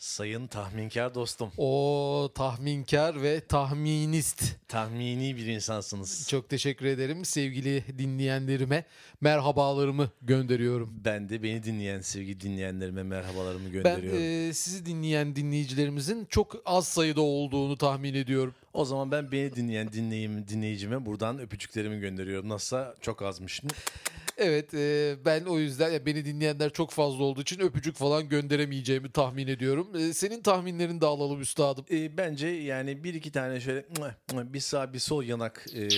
Sayın tahminkar dostum. O tahminkar ve tahminist. Tahmini bir insansınız. Çok teşekkür ederim sevgili dinleyenlerime. Merhabalarımı gönderiyorum. Ben de beni dinleyen sevgili dinleyenlerime merhabalarımı Ben gönderiyorum. e, sizi dinleyen dinleyicilerimizin çok az sayıda olduğunu tahmin ediyorum. O zaman ben beni dinleyen dinleyim, dinleyicime buradan öpücüklerimi gönderiyorum. Nasılsa çok azmış. Evet e, ben o yüzden ya beni dinleyenler çok fazla olduğu için öpücük falan gönderemeyeceğimi tahmin ediyorum. E, senin tahminlerini de alalım üstadım. E, bence yani bir iki tane şöyle bir sağ bir sol yanak e,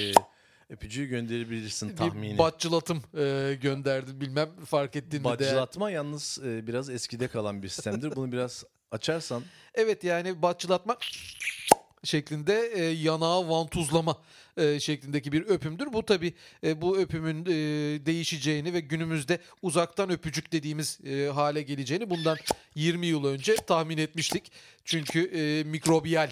öpücüğü gönderebilirsin tahmini. Bir batçılatım e, gönderdim bilmem fark ettin mi de. Bacılatma yalnız e, biraz eskide kalan bir sistemdir. Bunu biraz açarsan Evet yani batçılatma şeklinde e, yanağa vantuzlama e, şeklindeki bir öpümdür. Bu tabi bu öpümün e, değişeceğini ve günümüzde uzaktan öpücük dediğimiz e, hale geleceğini bundan 20 yıl önce tahmin etmiştik. Çünkü e, mikrobiyal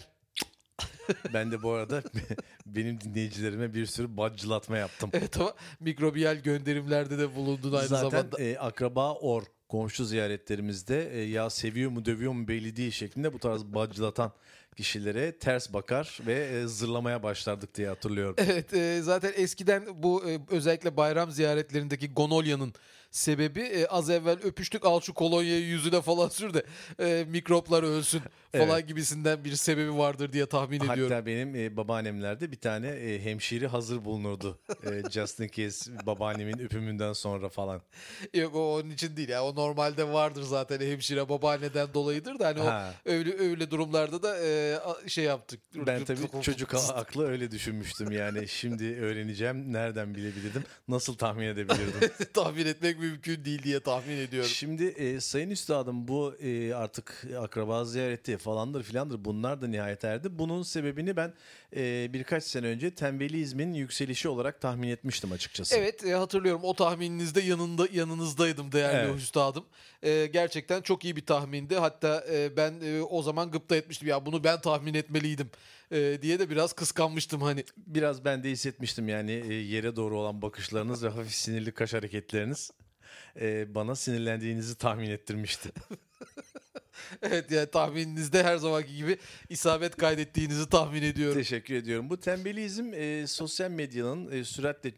ben de bu arada benim dinleyicilerime bir sürü bacılatma yaptım. Evet ama mikrobiyal gönderimlerde de bulundun aynı Zaten zamanda. e, akraba or komşu ziyaretlerimizde e, ya seviyor mu dövüyor mu belli değil şeklinde bu tarz bacılatan kişilere ters bakar ve e, zırlamaya başlardık diye hatırlıyorum. Evet e, zaten eskiden bu e, özellikle bayram ziyaretlerindeki gonolyanın sebebi e, az evvel öpüştük al şu kolonyayı yüzüne falan sür de e, mikroplar ölsün falan Evet. gibisinden bir sebebi vardır diye tahmin ediyorum. Hatta benim e, babaannemlerde bir tane e, hemşire hazır bulunurdu. E, just in case babaannemin öpümünden sonra falan. Yok o onun için değil ya o normalde vardır zaten hemşire babaanneden dolayıdır da hani Ha. o öyle öyle durumlarda da e, şey yaptık. Ben tabii çocuk aklı öyle düşünmüştüm yani. Şimdi öğreneceğim nereden bilebilirdim, nasıl tahmin edebilirdim. tahmin etmek mümkün değil diye tahmin ediyorum. Şimdi e, sayın üstadım bu e, artık akraba ziyareti falandır filandır bunlar da nihayet erdi. Bunun sebebini ben e, birkaç sene önce tembelizmin yükselişi olarak tahmin etmiştim açıkçası. Evet e, hatırlıyorum o tahmininizde yanında yanınızdaydım değerli Evet. üstadım. E, gerçekten çok iyi bir tahmindi. Hatta e, ben e, o zaman gıpta etmiştim ya bunu ben tahmin etmeliydim e, diye de biraz kıskanmıştım hani. Biraz ben de hissetmiştim yani e, yere doğru olan bakışlarınız ve hafif sinirli kaş hareketleriniz e, bana sinirlendiğinizi tahmin ettirmişti. Evet yani tahmininizde her zamanki gibi isabet kaydettiğinizi tahmin ediyorum. Teşekkür ediyorum. Bu tembelizm e, sosyal medyanın e, süratle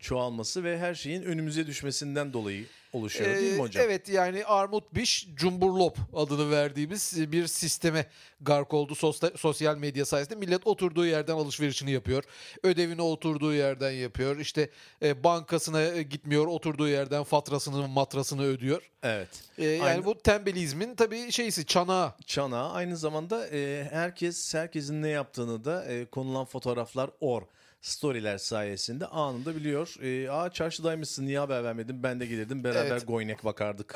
çoğalması ve her şeyin önümüze düşmesinden dolayı oluşuyor değil mi Ee, hocam? Evet yani armut biş cumburlop adını verdiğimiz bir sisteme gark oldu Sosya- sosyal medya sayesinde. Millet oturduğu yerden alışverişini yapıyor. Ödevini oturduğu yerden yapıyor. İşte e, bankasına e, gitmiyor oturduğu yerden faturasını matrasını ödüyor. Evet. E, yani Aynen. bu tembelizmin tabii şeysi çanağı. Çanağı aynı zamanda e, herkes herkesin ne yaptığını da e, konulan fotoğraflar or storyler sayesinde anında biliyor. E, Aa çarşıdaymışsın niye haber vermedin ben de gelirdim beraber Evet. goynek bakardık.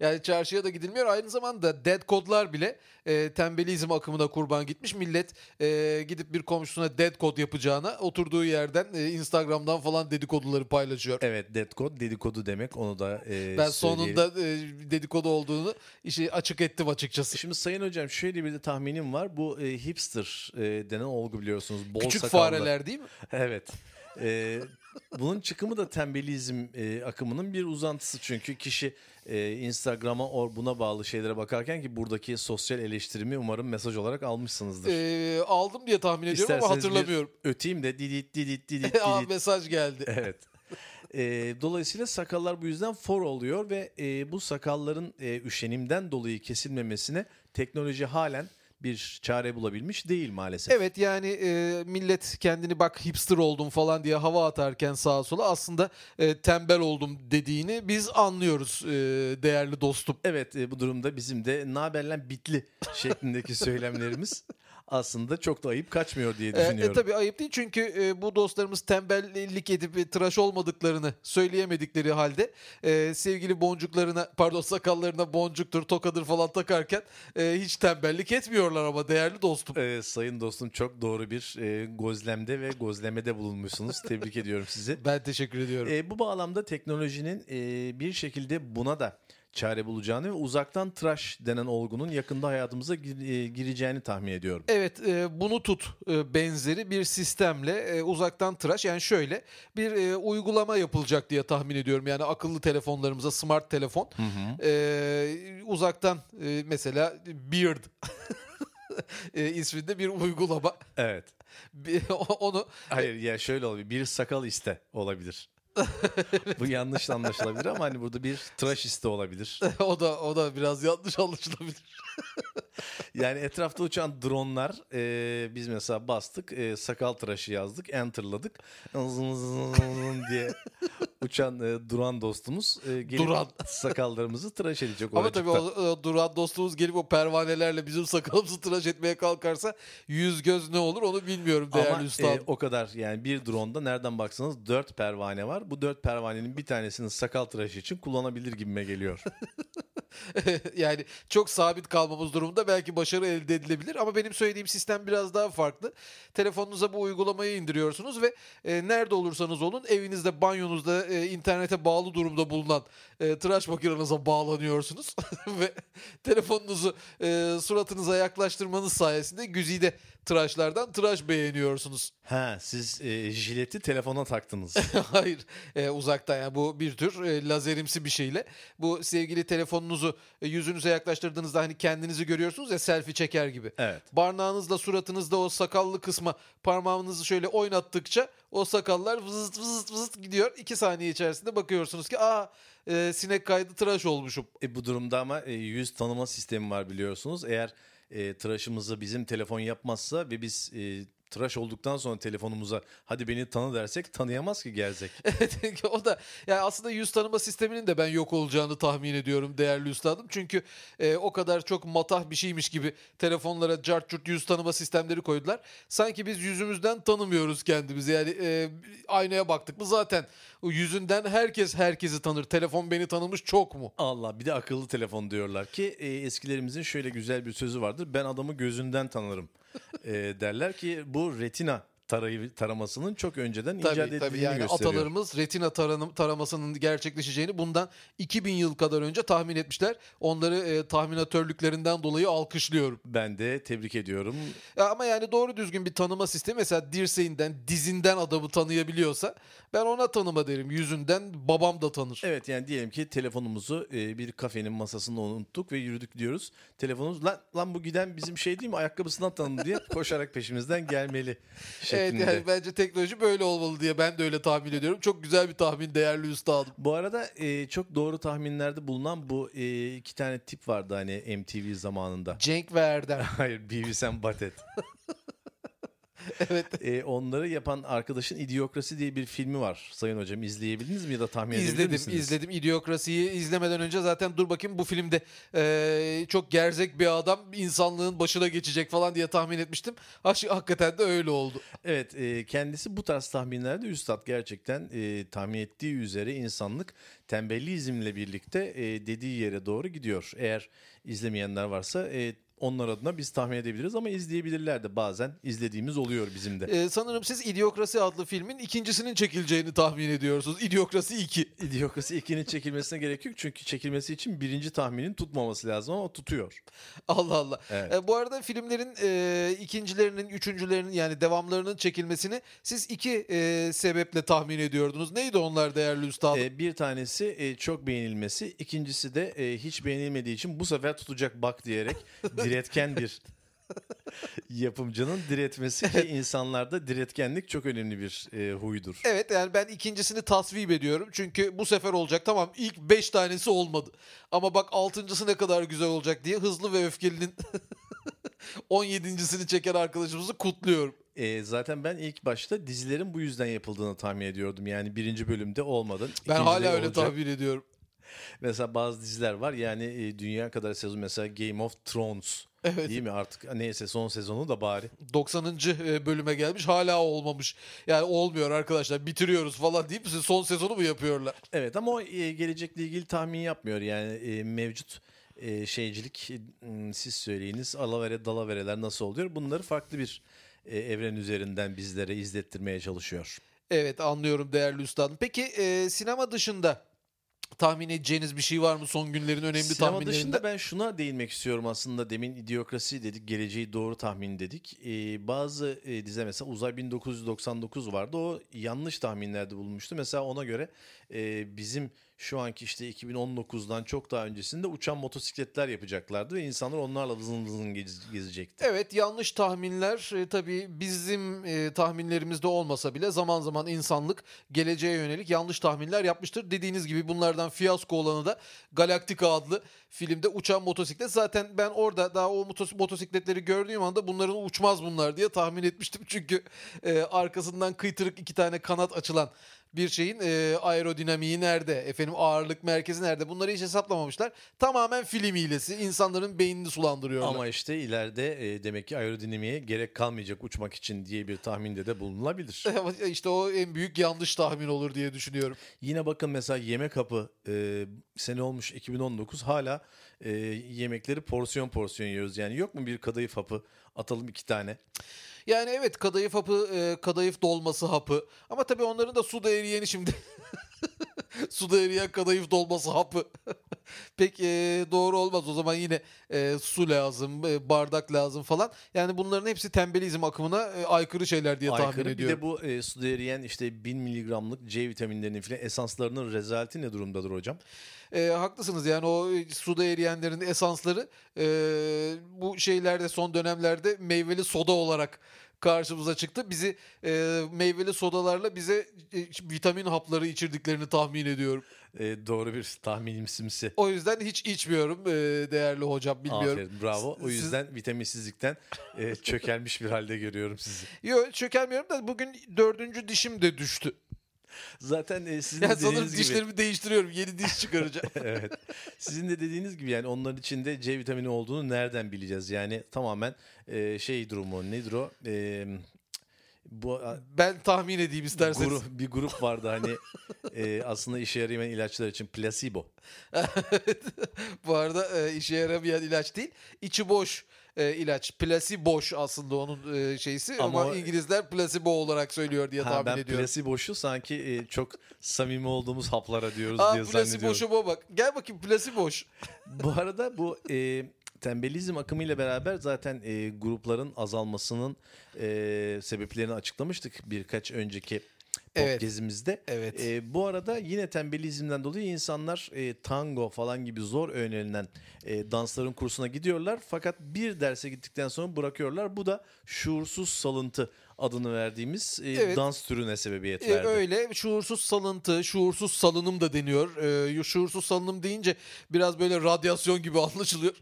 yani çarşıya da gidilmiyor. Aynı zamanda dead kodlar bile e, tembelizm akımına kurban gitmiş. Millet e, gidip bir komşusuna dead kod yapacağına oturduğu yerden e, Instagram'dan falan dedikoduları paylaşıyor. evet dead code dedikodu demek onu da e, Ben söyleyelim. sonunda e, dedikodu olduğunu işi açık ettim açıkçası. Şimdi sayın hocam şöyle bir de tahminim var. Bu e, hipster e, denen olgu biliyorsunuz. Bol Küçük sakallı. fareler değil mi? Evet. Ee, bunun çıkımı da tembelizm e, akımının bir uzantısı çünkü kişi e, Instagram'a or buna bağlı şeylere bakarken ki buradaki sosyal eleştirimi umarım mesaj olarak almışsınızdır. E, aldım diye tahmin ediyorum ama İsterseniz bir hatırlamıyorum. öteyim de didit didit didit Aa, didit. mesaj geldi. evet. E, dolayısıyla sakallar bu yüzden for oluyor ve e, bu sakalların e, üşenimden dolayı kesilmemesine teknoloji halen bir çare bulabilmiş değil maalesef. Evet yani e, millet kendini bak hipster oldum falan diye hava atarken sağa sola aslında e, tembel oldum dediğini biz anlıyoruz e, değerli dostum. Evet e, bu durumda bizim de naberlen bitli şeklindeki söylemlerimiz aslında çok da ayıp kaçmıyor diye E, e, düşünüyorum. tabii ayıp değil çünkü e, bu dostlarımız tembellik edip e, tıraş olmadıklarını söyleyemedikleri halde e, sevgili boncuklarına pardon sakallarına boncuktur tokadır falan takarken e, hiç tembellik etmiyorlar ama değerli dostum. Ee, sayın dostum çok doğru bir e, gözlemde ve gözlemede bulunmuşsunuz. Tebrik ediyorum sizi. Ben teşekkür ediyorum. E, bu bağlamda teknolojinin e, bir şekilde buna da çare bulacağını ve uzaktan tıraş denen olgunun yakında hayatımıza e, gireceğini tahmin ediyorum. Evet e, bunu tut e, benzeri bir sistemle e, uzaktan tıraş yani şöyle bir e, uygulama yapılacak diye tahmin ediyorum. Yani akıllı telefonlarımıza smart telefon e, uzaktan e, mesela Beard e, isminde bir uygulama Evet. Bir- onu Hayır ya şöyle olabilir. Bir sakal iste olabilir. Bu yanlış anlaşılabilir ama hani burada bir tıraş iste olabilir. o da o da biraz yanlış anlaşılabilir. Yani etrafta uçan dronlar e, biz mesela bastık e, sakal tıraşı yazdık enterladık Zın zın zın diye uçan e, duran dostumuz e, gelip Duran. sakallarımızı tıraş edecek Ama tabii o, o duran dostumuz gelip o pervanelerle bizim sakalımızı tıraş etmeye kalkarsa yüz göz ne olur onu bilmiyorum değerli Ama üstadım. e, o kadar yani bir dronda nereden baksanız dört pervane var. Bu dört pervanenin bir tanesini sakal tıraşı için kullanabilir gibime geliyor. yani çok sabit kalmamız durumunda belki başarı elde edilebilir ama benim söylediğim sistem biraz daha farklı. Telefonunuza bu uygulamayı indiriyorsunuz ve e, nerede olursanız olun evinizde, banyonuzda, e, internete bağlı durumda bulunan e, tıraş makinenize bağlanıyorsunuz ve telefonunuzu e, suratınıza yaklaştırmanız sayesinde güzide tıraşlardan tıraş beğeniyorsunuz. ha siz e, jileti telefona taktınız. Hayır e, uzaktan yani bu bir tür e, lazerimsi bir şeyle. Bu sevgili telefonunuzu e, yüzünüze yaklaştırdığınızda hani kendinizi görüyorsunuz ya selfie çeker gibi. Evet. Barnağınızla suratınızda o sakallı kısma parmağınızı şöyle oynattıkça o sakallar vızıt vızıt vızıt gidiyor. İki saniye içerisinde bakıyorsunuz ki aa e, sinek kaydı tıraş olmuşum. E, bu durumda ama e, yüz tanıma sistemi var biliyorsunuz. Eğer e, tıraşımızı bizim telefon yapmazsa ve biz e, tıraş olduktan sonra telefonumuza hadi beni tanı dersek tanıyamaz ki gerzek. Evet o da yani aslında yüz tanıma sisteminin de ben yok olacağını tahmin ediyorum değerli üstadım. Çünkü e, o kadar çok matah bir şeymiş gibi telefonlara cart curt yüz tanıma sistemleri koydular. Sanki biz yüzümüzden tanımıyoruz kendimizi. Yani e, aynaya baktık mı zaten yüzünden herkes herkesi tanır. Telefon beni tanımış çok mu? Allah bir de akıllı telefon diyorlar ki e, eskilerimizin şöyle güzel bir sözü vardır. Ben adamı gözünden tanırım e, derler ki bu retina tarayı, taramasının çok önceden icat Tabii edildiğini tabii yani gösteriyor. atalarımız retina taranım, taramasının gerçekleşeceğini bundan 2000 yıl kadar önce tahmin etmişler. Onları e, tahminatörlüklerinden dolayı alkışlıyorum. Ben de tebrik ediyorum. Ya ama yani doğru düzgün bir tanıma sistemi mesela dirseğinden, dizinden adamı tanıyabiliyorsa ben ona tanıma derim. Yüzünden babam da tanır. Evet yani diyelim ki telefonumuzu e, bir kafenin masasında unuttuk ve yürüdük diyoruz. Telefonumuz lan, lan bu giden bizim şey değil mi ayakkabısından tanıdı diye koşarak peşimizden gelmeli Evet şeklinde. yani bence teknoloji böyle olmalı diye ben de öyle tahmin ediyorum. Çok güzel bir tahmin değerli üstadım. Bu arada e, çok doğru tahminlerde bulunan bu e, iki tane tip vardı hani MTV zamanında. Cenk ve Erdem. Hayır Beavis and Butthead. evet. E, onları yapan arkadaşın İdiokrasi diye bir filmi var Sayın Hocam. izleyebildiniz mi ya da tahmin edebilir İzledim, misiniz? izledim. İdiokrasiyi izlemeden önce zaten dur bakayım bu filmde eee, çok gerzek bir adam insanlığın başına geçecek falan diye tahmin etmiştim. Hakikaten de öyle oldu. Evet e, kendisi bu tarz tahminlerde üstad gerçekten e, tahmin ettiği üzere insanlık tembellizmle birlikte e, dediği yere doğru gidiyor. Eğer izlemeyenler varsa e, onlar adına biz tahmin edebiliriz ama izleyebilirler de bazen izlediğimiz oluyor bizim de. Eee, sanırım siz İdiokrasi adlı filmin ikincisinin çekileceğini tahmin ediyorsunuz. İdiokrasi 2. İdiokrasi 2'nin çekilmesine gerek yok çünkü çekilmesi için birinci tahminin tutmaması lazım ama tutuyor. Allah Allah. Evet. E, bu arada filmlerin e, ikincilerinin, üçüncülerinin yani devamlarının çekilmesini siz iki e, sebeple tahmin ediyordunuz. Neydi onlar değerli üstadım? E, bir tanesi e, çok beğenilmesi, ikincisi de e, hiç beğenilmediği için bu sefer tutacak bak diyerek diretken bir yapımcının diretmesi ki insanlarda diretkenlik çok önemli bir e, huydur. Evet yani ben ikincisini tasvip ediyorum. Çünkü bu sefer olacak. Tamam ilk beş tanesi olmadı. Ama bak altıncısı ne kadar güzel olacak diye Hızlı ve Öfkeli'nin 17.sini çeken arkadaşımızı kutluyorum. E, zaten ben ilk başta dizilerin bu yüzden yapıldığını tahmin ediyordum. Yani birinci bölümde olmadı. Ben hala öyle olacak. tahmin ediyorum. Mesela bazı diziler var yani e, dünya kadar sezon mesela Game of Thrones. Evet. Değil mi artık neyse son sezonu da bari. 90. e, bölüme gelmiş hala olmamış. Yani olmuyor arkadaşlar bitiriyoruz falan deyip son sezonu mu yapıyorlar? Evet ama o e, gelecekle ilgili tahmin yapmıyor. Yani e, mevcut şeycilik siz söyleyiniz alavere dalavereler nasıl oluyor? Bunları farklı bir evren üzerinden bizlere izlettirmeye çalışıyor. Evet anlıyorum değerli üstadım. Peki e, sinema dışında tahmin edeceğiniz bir şey var mı son günlerin önemli Sinema tahminlerinde? dışında ben şuna değinmek istiyorum aslında. Demin idiokrasi dedik, geleceği doğru tahmin dedik. Ee, bazı e, dizi mesela Uzay 1999 vardı. O yanlış tahminlerde bulunmuştu. Mesela ona göre e, bizim şu anki işte 2019'dan çok daha öncesinde uçan motosikletler yapacaklardı ve insanlar onlarla vızın vızın gez- gezecekti. Evet yanlış tahminler e, tabii bizim e, tahminlerimizde olmasa bile zaman zaman insanlık geleceğe yönelik yanlış tahminler yapmıştır. Dediğiniz gibi bunlardan fiyasko olanı da Galactica adlı filmde uçan motosiklet. Zaten ben orada daha o motos- motosikletleri gördüğüm anda bunların uçmaz bunlar diye tahmin etmiştim. Çünkü e, arkasından kıytırık iki tane kanat açılan bir şeyin e, aerodinamiği nerede, efendim ağırlık merkezi nerede bunları hiç hesaplamamışlar. Tamamen film hilesi. insanların beynini sulandırıyorlar. Ama işte ileride e, demek ki aerodinamiğe gerek kalmayacak uçmak için diye bir tahminde de bulunulabilir. İşte o en büyük yanlış tahmin olur diye düşünüyorum. Yine bakın mesela yemek hapı e, sene olmuş 2019 hala e, yemekleri porsiyon porsiyon yiyoruz. Yani yok mu bir kadayıf hapı atalım iki tane. Yani evet kadayıf hapı, e, kadayıf dolması hapı. Ama tabii onların da suda eriyeni şimdi. suda eriyen kadayıf dolması hapı. Pek e, doğru olmaz. O zaman yine e, su lazım, e, bardak lazım falan. Yani bunların hepsi tembelizm akımına e, aykırı şeyler diye tahmin Aykırı. Bir ediyorum. de bu e, suda eriyen işte 1000 miligramlık C vitaminlerinin falan esanslarının rezaleti ne durumdadır hocam? E, haklısınız yani o e, suda eriyenlerin esansları e, bu şeylerde son dönemlerde meyveli soda olarak karşımıza çıktı. Bizi e, meyveli sodalarla bize e, vitamin hapları içirdiklerini tahmin ediyorum. E, doğru bir tahminimsimsi. O yüzden hiç içmiyorum e, değerli hocam bilmiyorum. Aferin bravo. O Siz- yüzden vitaminsizlikten e, çökelmiş bir halde görüyorum sizi. Yok çökelmiyorum da bugün dördüncü dişim de düştü. Zaten e, sizin Yani de sanırım dediğiniz gibi. dişlerimi değiştiriyorum. Yeni diş çıkaracağım. evet. Sizin de dediğiniz gibi yani onların içinde C vitamini olduğunu nereden bileceğiz? Yani tamamen e, şey durumu nedir o? E, bu ben tahmin edeyim isterseniz. grup, bir grup vardı hani e, aslında işe yaramayan ilaçlar için placebo. Bu arada e, işe yaramayan ilaç değil. içi boş e, ilaç. Plasiboş aslında onun e, şeysi ama, Ama İngilizler placebo olarak söylüyor diye Ha, tahmin ben ediyorum. placebo'şu sanki e, çok samimi olduğumuz haplara diyoruz Aa diye zannediyorum. plasiboşuma bak. Gel bakayım plasiboş. Bu arada bu e, tembelizm akımıyla beraber zaten e, grupların azalmasının e, sebeplerini açıklamıştık birkaç önceki. Evet. gezimizde. Evet. E, bu arada yine tembelizmden dolayı insanlar e, tango falan gibi zor öğrenilen e, dansların kursuna gidiyorlar. Fakat bir derse gittikten sonra bırakıyorlar. Bu da şuursuz salıntı adını verdiğimiz e, Evet. dans türüne sebebiyet E, verdi. öyle şuursuz salıntı, şuursuz salınım da deniyor. E, şuursuz salınım deyince biraz böyle radyasyon gibi anlaşılıyor.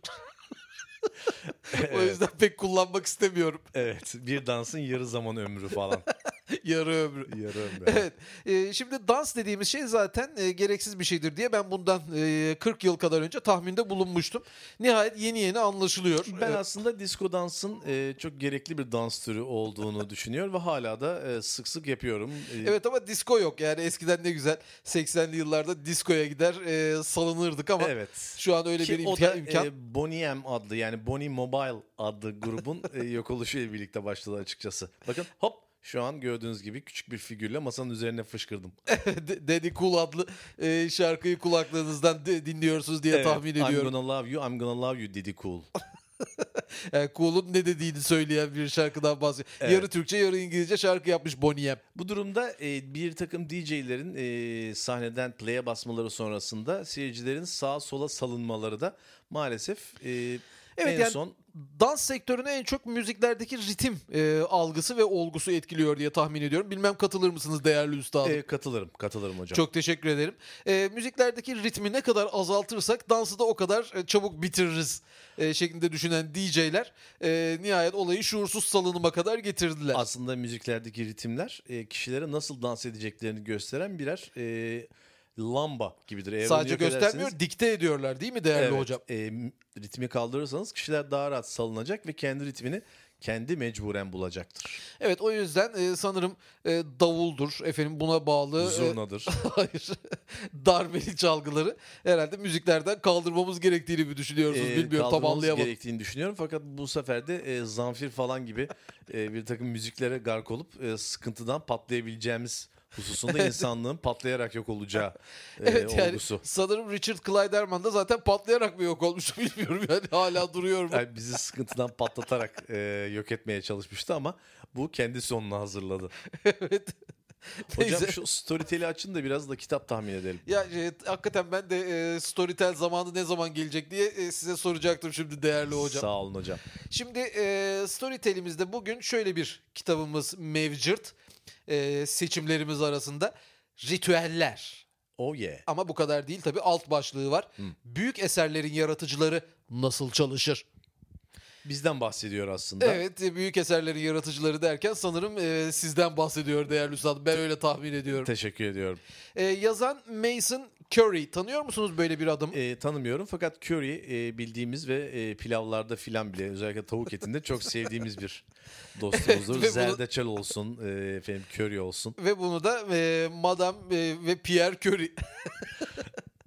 o Evet. yüzden pek kullanmak istemiyorum. Evet, bir dansın yarı zaman ömrü falan. Yarı ömrü. yarı ömrü. Evet. e, şimdi dans dediğimiz şey zaten e, gereksiz bir şeydir diye ben bundan e, 40 yıl kadar önce tahminde bulunmuştum. Nihayet yeni yeni anlaşılıyor. Ben E, aslında disco dansın e, çok gerekli bir dans türü olduğunu düşünüyor ve hala da e, sık sık yapıyorum. E, Evet ama disco yok. Yani eskiden ne güzel 80'li yıllarda diskoya gider e, salınırdık ama Evet. şu an öyle Ki bir o imkan. da imkan. e, Bonnie M adlı yani Bonnie Mobile adlı grubun e, yok oluşuyla birlikte başladı açıkçası. Bakın hop şu an gördüğünüz gibi küçük bir figürle masanın üzerine fışkırdım. Daddy Cool adlı e, şarkıyı kulaklarınızdan dinliyorsunuz diye tahmin I'm ediyorum. gonna love you, I'm gonna love you dedi cool. Yani Cool'un ne dediğini söyleyen bir şarkıdan bahsediyor. Evet. Yarı Türkçe yarı İngilizce şarkı yapmış Bonnie M. Bu durumda e, bir takım DJ'lerin e, sahneden play'e basmaları sonrasında seyircilerin sağa sola salınmaları da maalesef e, Evet, en yani- son dans sektörünü en çok müziklerdeki ritim e, algısı ve olgusu etkiliyor diye tahmin ediyorum. Bilmem katılır mısınız değerli üstadım? e, katılırım, katılırım hocam. Çok teşekkür ederim. E, müziklerdeki ritmi ne kadar azaltırsak dansı da o kadar e, çabuk bitiririz e, şeklinde düşünen DJ'ler e, nihayet olayı şuursuz salınıma kadar getirdiler. Aslında müziklerdeki ritimler e, kişilere nasıl dans edeceklerini gösteren birer e, lamba gibidir. Eğer Sadece göstermiyor, ederseniz- dikte ediyorlar değil mi değerli Evet, hocam? e, ritmi kaldırırsanız kişiler daha rahat salınacak ve kendi ritmini kendi mecburen bulacaktır. Evet o yüzden e, sanırım e, davuldur efendim buna bağlı e, Zurnadır. hayır darbeli çalgıları herhalde müziklerden kaldırmamız gerektiğini mi düşünüyorsunuz e, bilmiyorum tam anlayamadım. gerektiğini düşünüyorum. Fakat bu sefer de e, zanfir falan gibi e, bir takım müziklere gark olup e, sıkıntıdan patlayabileceğimiz hususunda insanlığın patlayarak yok olacağı e, Evet yani olgusu. sanırım Richard Clyderman da zaten patlayarak mı yok olmuştu bilmiyorum yani hala duruyor mu? Yani bizi sıkıntıdan patlatarak e, yok etmeye çalışmıştı ama bu kendi sonunu hazırladı. evet. Hocam Neyse. şu Storytel'i açın da biraz da kitap tahmin edelim. Ya e, hakikaten ben de e, Storytel zamanı ne zaman gelecek diye e, size soracaktım şimdi değerli hocam. Sağ olun hocam. Şimdi e, Storytel'imizde bugün şöyle bir kitabımız mevcut e, seçimlerimiz arasında. Ritüeller. Oh yeah. Ama bu kadar değil tabii alt başlığı var. Büyük eserlerin yaratıcıları nasıl çalışır? Bizden bahsediyor aslında. Evet e, büyük eserlerin yaratıcıları derken sanırım e, sizden bahsediyor değerli üstad. Ben öyle tahmin ediyorum. Teşekkür ediyorum. E, yazan Mason Curry. Tanıyor musunuz böyle bir adamı? E, tanımıyorum fakat curry e, bildiğimiz ve e, pilavlarda filan bile özellikle tavuk etinde çok sevdiğimiz bir dostumuzdur. Ve bunu- Zerdeçal olsun, e, efendim curry olsun. Ve bunu da e, Madame e, ve Pierre Curie.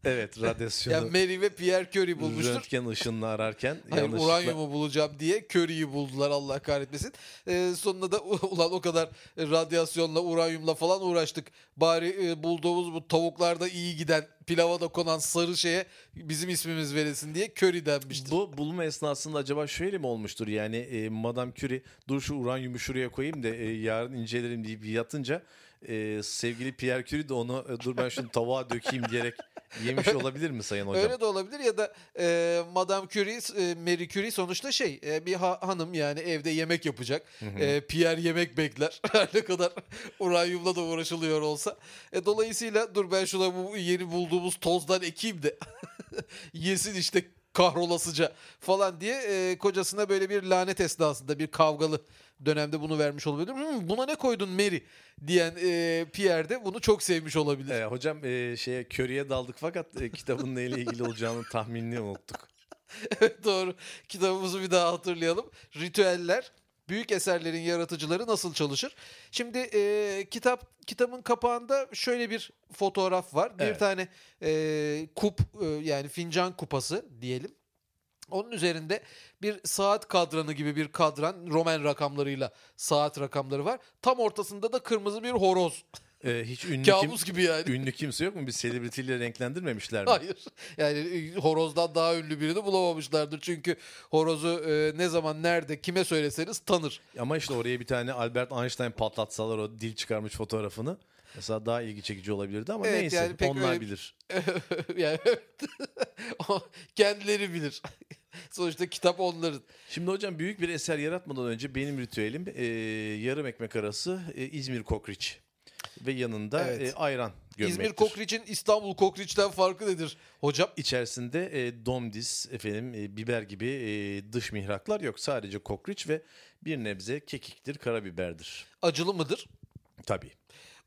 Evet, radyasyonu yani Mary ve Pierre Curie bulmuştur. röntgen ışınla ararken Hayır yanlışlıkla uranyumu bulacağım diye Curie'yi buldular Allah kahretmesin. Ee, sonunda da ulan o kadar radyasyonla uranyumla falan uğraştık. Bari e, bulduğumuz bu tavuklarda iyi giden pilava da konan sarı şeye bizim ismimiz verilsin diye Curry denmiştir. Bu bulma esnasında acaba şöyle mi olmuştur? Yani e, Madame Curie dur şu uranyumu şuraya koyayım da e, yarın incelerim deyip yatınca e, sevgili Pierre Curie de onu e, dur ben şunu tavuğa dökeyim diyerek yemiş olabilir mi Sayın Hocam? Öyle de olabilir ya da e, Madame Curie, e, Marie Curie sonuçta şey e, bir ha- hanım yani evde yemek yapacak. E, Pierre yemek bekler. Her ne kadar uranyumla da uğraşılıyor olsa. E, dolayısıyla dur ben şuna bu yeni bulduğumuz tozdan ekeyim de yesin işte kahrolasıca falan diye e, kocasına böyle bir lanet esnasında bir kavgalı dönemde bunu vermiş olabilir. "Hmm, buna ne koydun Mary diyen e, Pierre de bunu çok sevmiş olabilir. E, hocam e, şeye Curie'ye daldık fakat e, kitabın neyle ilgili olacağını tahminini unuttuk. Evet doğru. Kitabımızı bir daha hatırlayalım. Ritüeller, büyük eserlerin yaratıcıları nasıl çalışır? Şimdi e, kitap kitabın kapağında şöyle bir fotoğraf var. Bir Evet. tane e, kup e, yani fincan kupası diyelim. Onun üzerinde bir saat kadranı gibi bir kadran Roman rakamlarıyla saat rakamları var. Tam ortasında da kırmızı bir horoz. E, hiç ünlü, kim, Kabus gibi yani. ünlü kimse yok mu? Bir selebritiyle renklendirmemişler mi? Hayır. Yani e, horozdan daha ünlü birini bulamamışlardır. Çünkü horozu e, ne zaman nerede kime söyleseniz tanır. Ama işte oraya bir tane Albert Einstein patlatsalar o dil çıkarmış fotoğrafını. Mesela daha ilgi çekici olabilirdi ama Evet, neyse yani pek onlar öyle- bilir. yani kendileri bilir. Sonuçta kitap onların. Şimdi hocam büyük bir eser yaratmadan önce benim ritüelim e, yarım ekmek arası e, İzmir kokriç ve yanında Evet. e, ayran gömmektir. İzmir Kokriç'in İstanbul Kokriç'ten farkı nedir hocam? İçerisinde e, domdis, efendim e, biber gibi e, dış mihraklar yok. Sadece kokriç ve bir nebze kekiktir, karabiberdir. Acılı mıdır? Tabii.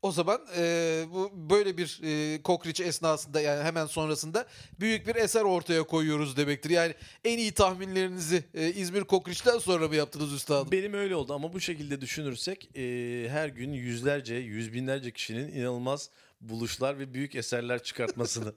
O zaman e, bu böyle bir e, kokriç esnasında yani hemen sonrasında büyük bir eser ortaya koyuyoruz demektir. Yani en iyi tahminlerinizi e, İzmir Kokriç'ten sonra mı yaptınız üstadım? Benim öyle oldu ama bu şekilde düşünürsek e, her gün yüzlerce, yüz binlerce kişinin inanılmaz buluşlar ve büyük eserler çıkartması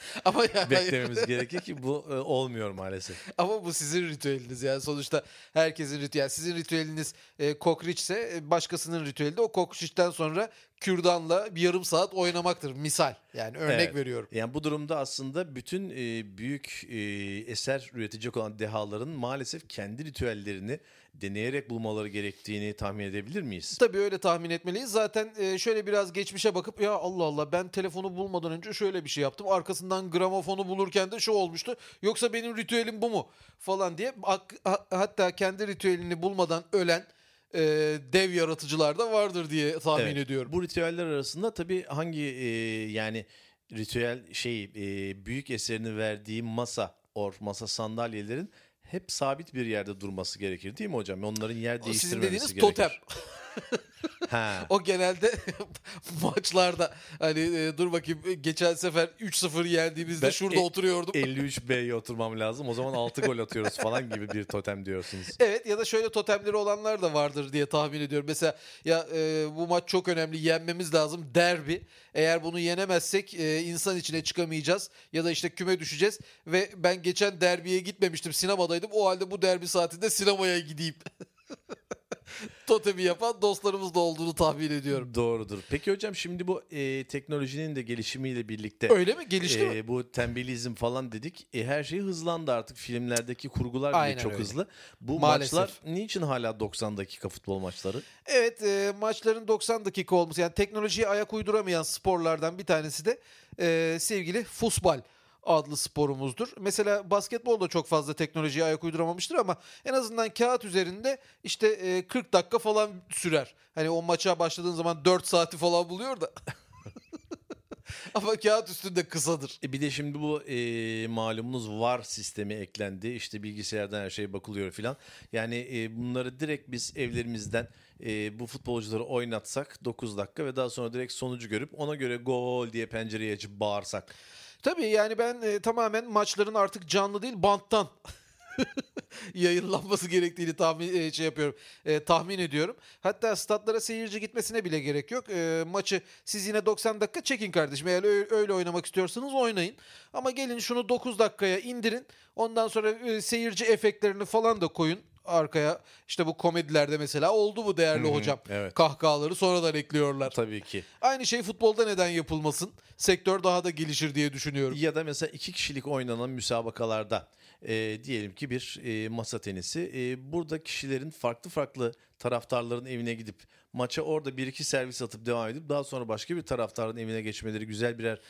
Ama yani beklememiz gerekir ki bu e, olmuyor maalesef. Ama bu sizin ritüeliniz yani sonuçta herkesin ritüeli. Yani sizin ritüeliniz e, kokriçse e, başkasının ritüeli de o kokriçten sonra kürdanla bir yarım saat oynamaktır misal. Yani örnek Evet. veriyorum. Yani bu durumda aslında bütün e, büyük e, eser üretecek olan dehaların maalesef kendi ritüellerini deneyerek bulmaları gerektiğini tahmin edebilir miyiz? Tabii öyle tahmin etmeliyiz. Zaten e, şöyle biraz geçmişe bakıp ya Allah Allah ben telefonu bulmadan önce şöyle bir şey yaptım. Arkasından gramofonu bulurken de şu olmuştu. Yoksa benim ritüelim bu mu? Falan diye hatta kendi ritüelini bulmadan ölen e, dev yaratıcılar da vardır diye tahmin Evet. ediyorum. Bu ritüeller arasında tabii hangi e, yani ritüel şey e, büyük eserini verdiği masa or masa sandalyelerin hep sabit bir yerde durması gerekir değil mi hocam? Onların yer değiştirmemesi Sizin dediğiniz gerekir. totem. Ha. O genelde maçlarda hani e, dur bakayım geçen sefer 3-0 yendiğimizde Ben şurada e- oturuyordum. 53B'ye oturmam lazım. O zaman 6 gol atıyoruz falan gibi bir totem diyorsunuz. Evet ya da şöyle totemleri olanlar da vardır diye tahmin ediyorum. Mesela ya e, bu maç çok önemli yenmemiz lazım derbi. Eğer bunu yenemezsek e, insan içine çıkamayacağız ya da işte küme düşeceğiz ve ben geçen derbiye gitmemiştim sinemadaydım. O halde bu derbi saatinde sinemaya gideyim. totemi yapan dostlarımız da olduğunu tahmin ediyorum. Doğrudur. Peki hocam şimdi bu e, teknolojinin de gelişimiyle birlikte Öyle mi? Gelişti mi? e, bu tembelizm falan dedik. E, her şey hızlandı artık. Filmlerdeki kurgular bile Aynen çok öyle. hızlı. Bu Maalesef. maçlar niçin hala 90 dakika futbol maçları? Evet e, maçların 90 dakika olması yani teknolojiye ayak uyduramayan sporlardan bir tanesi de e, sevgili futbol adlı sporumuzdur. Mesela basketbol da çok fazla teknolojiye ayak uyduramamıştır ama en azından kağıt üzerinde işte e, 40 dakika falan sürer. Hani o maça başladığın zaman 4 saati falan buluyor da. ama kağıt üstünde kısadır. E, bir de şimdi bu e, malumunuz VAR sistemi eklendi. İşte bilgisayardan her şey bakılıyor filan. Yani e, bunları direkt biz evlerimizden e, bu futbolcuları oynatsak 9 dakika ve daha sonra direkt sonucu görüp ona göre gol diye pencereyi açıp bağırsak. Tabii yani ben e, tamamen maçların artık canlı değil banttan yayınlanması gerektiğini tahmin e, şey yapıyorum e, tahmin ediyorum. Hatta statlara seyirci gitmesine bile gerek yok. E, maçı siz yine 90 dakika çekin kardeşim. Eğer öyle, öyle oynamak istiyorsanız oynayın. Ama gelin şunu 9 dakikaya indirin. Ondan sonra e, seyirci efektlerini falan da koyun arkaya. İşte bu komedilerde mesela oldu bu değerli Hı hı, hocam. evet. Kahkahaları sonradan ekliyorlar. Tabii ki. Aynı şey futbolda neden yapılmasın? Sektör daha da gelişir diye düşünüyorum. Ya da mesela iki kişilik oynanan müsabakalarda e, diyelim ki bir e, masa tenisi. E, burada kişilerin farklı farklı taraftarların evine gidip maça orada bir iki servis atıp devam edip daha sonra başka bir taraftarın evine geçmeleri güzel birer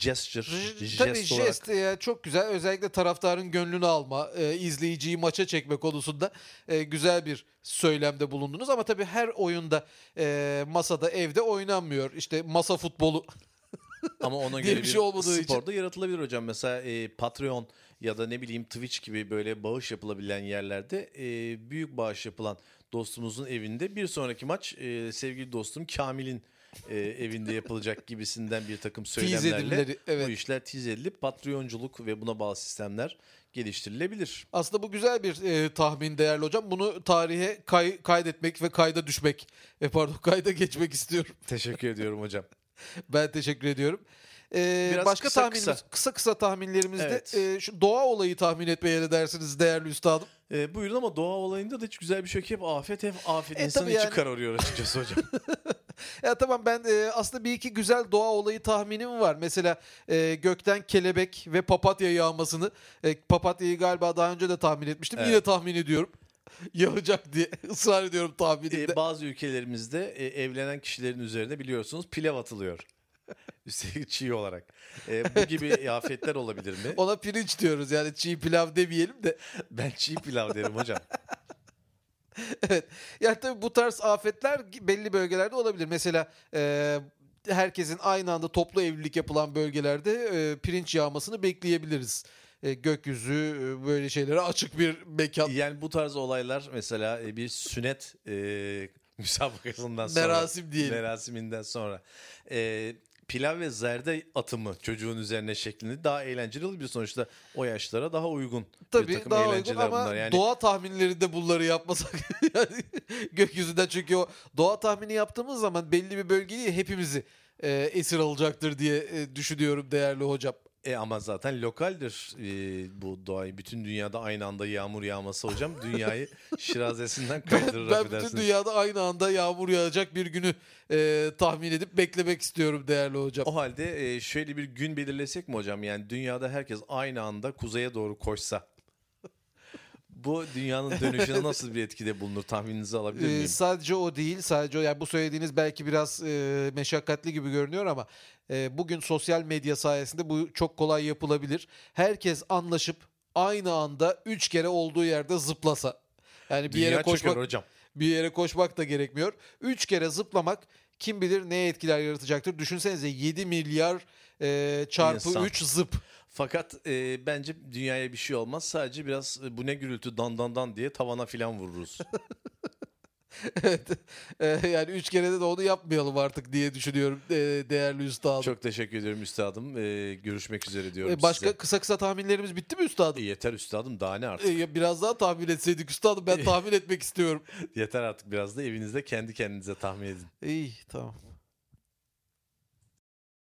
gesture, jest Tabii olarak. jest ya, çok güzel. Özellikle taraftarın gönlünü alma, e, izleyiciyi maça çekme konusunda e, güzel bir söylemde bulundunuz. Ama tabii her oyunda e, masada, evde oynanmıyor. İşte masa futbolu. Ama ona göre bir şey olmadığı için. sporda yaratılabilir hocam. Mesela e, Patreon ya da ne bileyim Twitch gibi böyle bağış yapılabilen yerlerde e, büyük bağış yapılan dostumuzun evinde bir sonraki maç e, sevgili dostum Kamil'in e, evinde yapılacak gibisinden bir takım söylemlerle evet. bu işler tiz edilip Patreonculuk ve buna bağlı sistemler geliştirilebilir. Aslında bu güzel bir e, tahmin değerli hocam. Bunu tarihe kay- kaydetmek ve kayda düşmek. E, pardon kayda geçmek istiyorum. Teşekkür ediyorum hocam. Ben teşekkür ediyorum. Ee, Biraz başka kısa tahminimiz, kısa. kısa kısa tahminlerimizde Evet. e, şu doğa olayı tahmin etmeye ne dersiniz değerli üstadım? E, buyurun ama doğa olayında da hiç güzel bir şey yok. Hep afet hep afet. E, İnsanın içi yani. kararıyor açıkçası hocam. Ya tamam ben e, aslında bir iki güzel doğa olayı tahminim var. Mesela e, gökten kelebek ve papatya yağmasını. E, papatyayı galiba daha önce de tahmin etmiştim. Evet. Yine tahmin ediyorum. Yağacak diye ısrar ediyorum tahminimde. E, bazı ülkelerimizde e, evlenen kişilerin üzerine biliyorsunuz pilav atılıyor. Üstelik çiğ olarak. E, bu gibi afetler olabilir mi? Ona pirinç diyoruz yani çiğ pilav demeyelim de. Ben çiğ pilav derim hocam. evet. Yani tabii bu tarz afetler belli bölgelerde olabilir. Mesela e, herkesin aynı anda toplu evlilik yapılan bölgelerde e, pirinç yağmasını bekleyebiliriz. E, gökyüzü e, böyle şeylere açık bir mekan. Yani bu tarz olaylar mesela e, bir sünnet e, müsabakasından sonra. Merasim diyelim. Merasiminden sonra. E, pilav ve zerde atımı çocuğun üzerine şeklinde daha eğlenceli olabilir. Sonuçta o yaşlara daha uygun bir Tabii takım daha uygun ama bunlar. Yani doğa tahminlerinde bunları yapmasak yani gökyüzünden çünkü o doğa tahmini yaptığımız zaman belli bir bölgeyi hepimizi e, esir alacaktır diye e, düşünüyorum değerli hocam. E ama zaten lokaldir e, bu doğayı. Bütün dünyada aynı anda yağmur yağması hocam dünyayı şirazesinden kaydırır Ben bütün affedersiniz. dünyada aynı anda yağmur yağacak bir günü e, tahmin edip beklemek istiyorum değerli hocam. O halde e, şöyle bir gün belirlesek mi hocam? Yani dünyada herkes aynı anda kuzeye doğru koşsa. Bu dünyanın dönüşüne nasıl bir etkide bulunur tahmininizi alabilir Ee, miyim? sadece o değil, sadece o. Yani bu söylediğiniz belki biraz e, meşakkatli gibi görünüyor ama e, bugün sosyal medya sayesinde bu çok kolay yapılabilir. Herkes anlaşıp aynı anda üç kere olduğu yerde zıplasa. Yani bir Dünya yere koşmak hocam. bir yere koşmak da gerekmiyor. Üç kere zıplamak kim bilir neye etkiler yaratacaktır. Düşünsenize 7 milyar e, çarpı İnsan. 3 zıp. Fakat e, bence dünyaya bir şey olmaz. Sadece biraz e, bu ne gürültü dan dan dan diye tavana filan vururuz. evet. E, yani üç kere de onu yapmayalım artık diye düşünüyorum e, değerli üstadım. Çok teşekkür ediyorum üstadım. E, görüşmek üzere diyorum E, başka size. kısa kısa tahminlerimiz bitti mi üstadım? E, yeter üstadım daha ne artık? E, biraz daha tahmin etseydik üstadım ben tahmin etmek istiyorum. Yeter artık biraz da evinizde kendi kendinize tahmin edin. İyi tamam.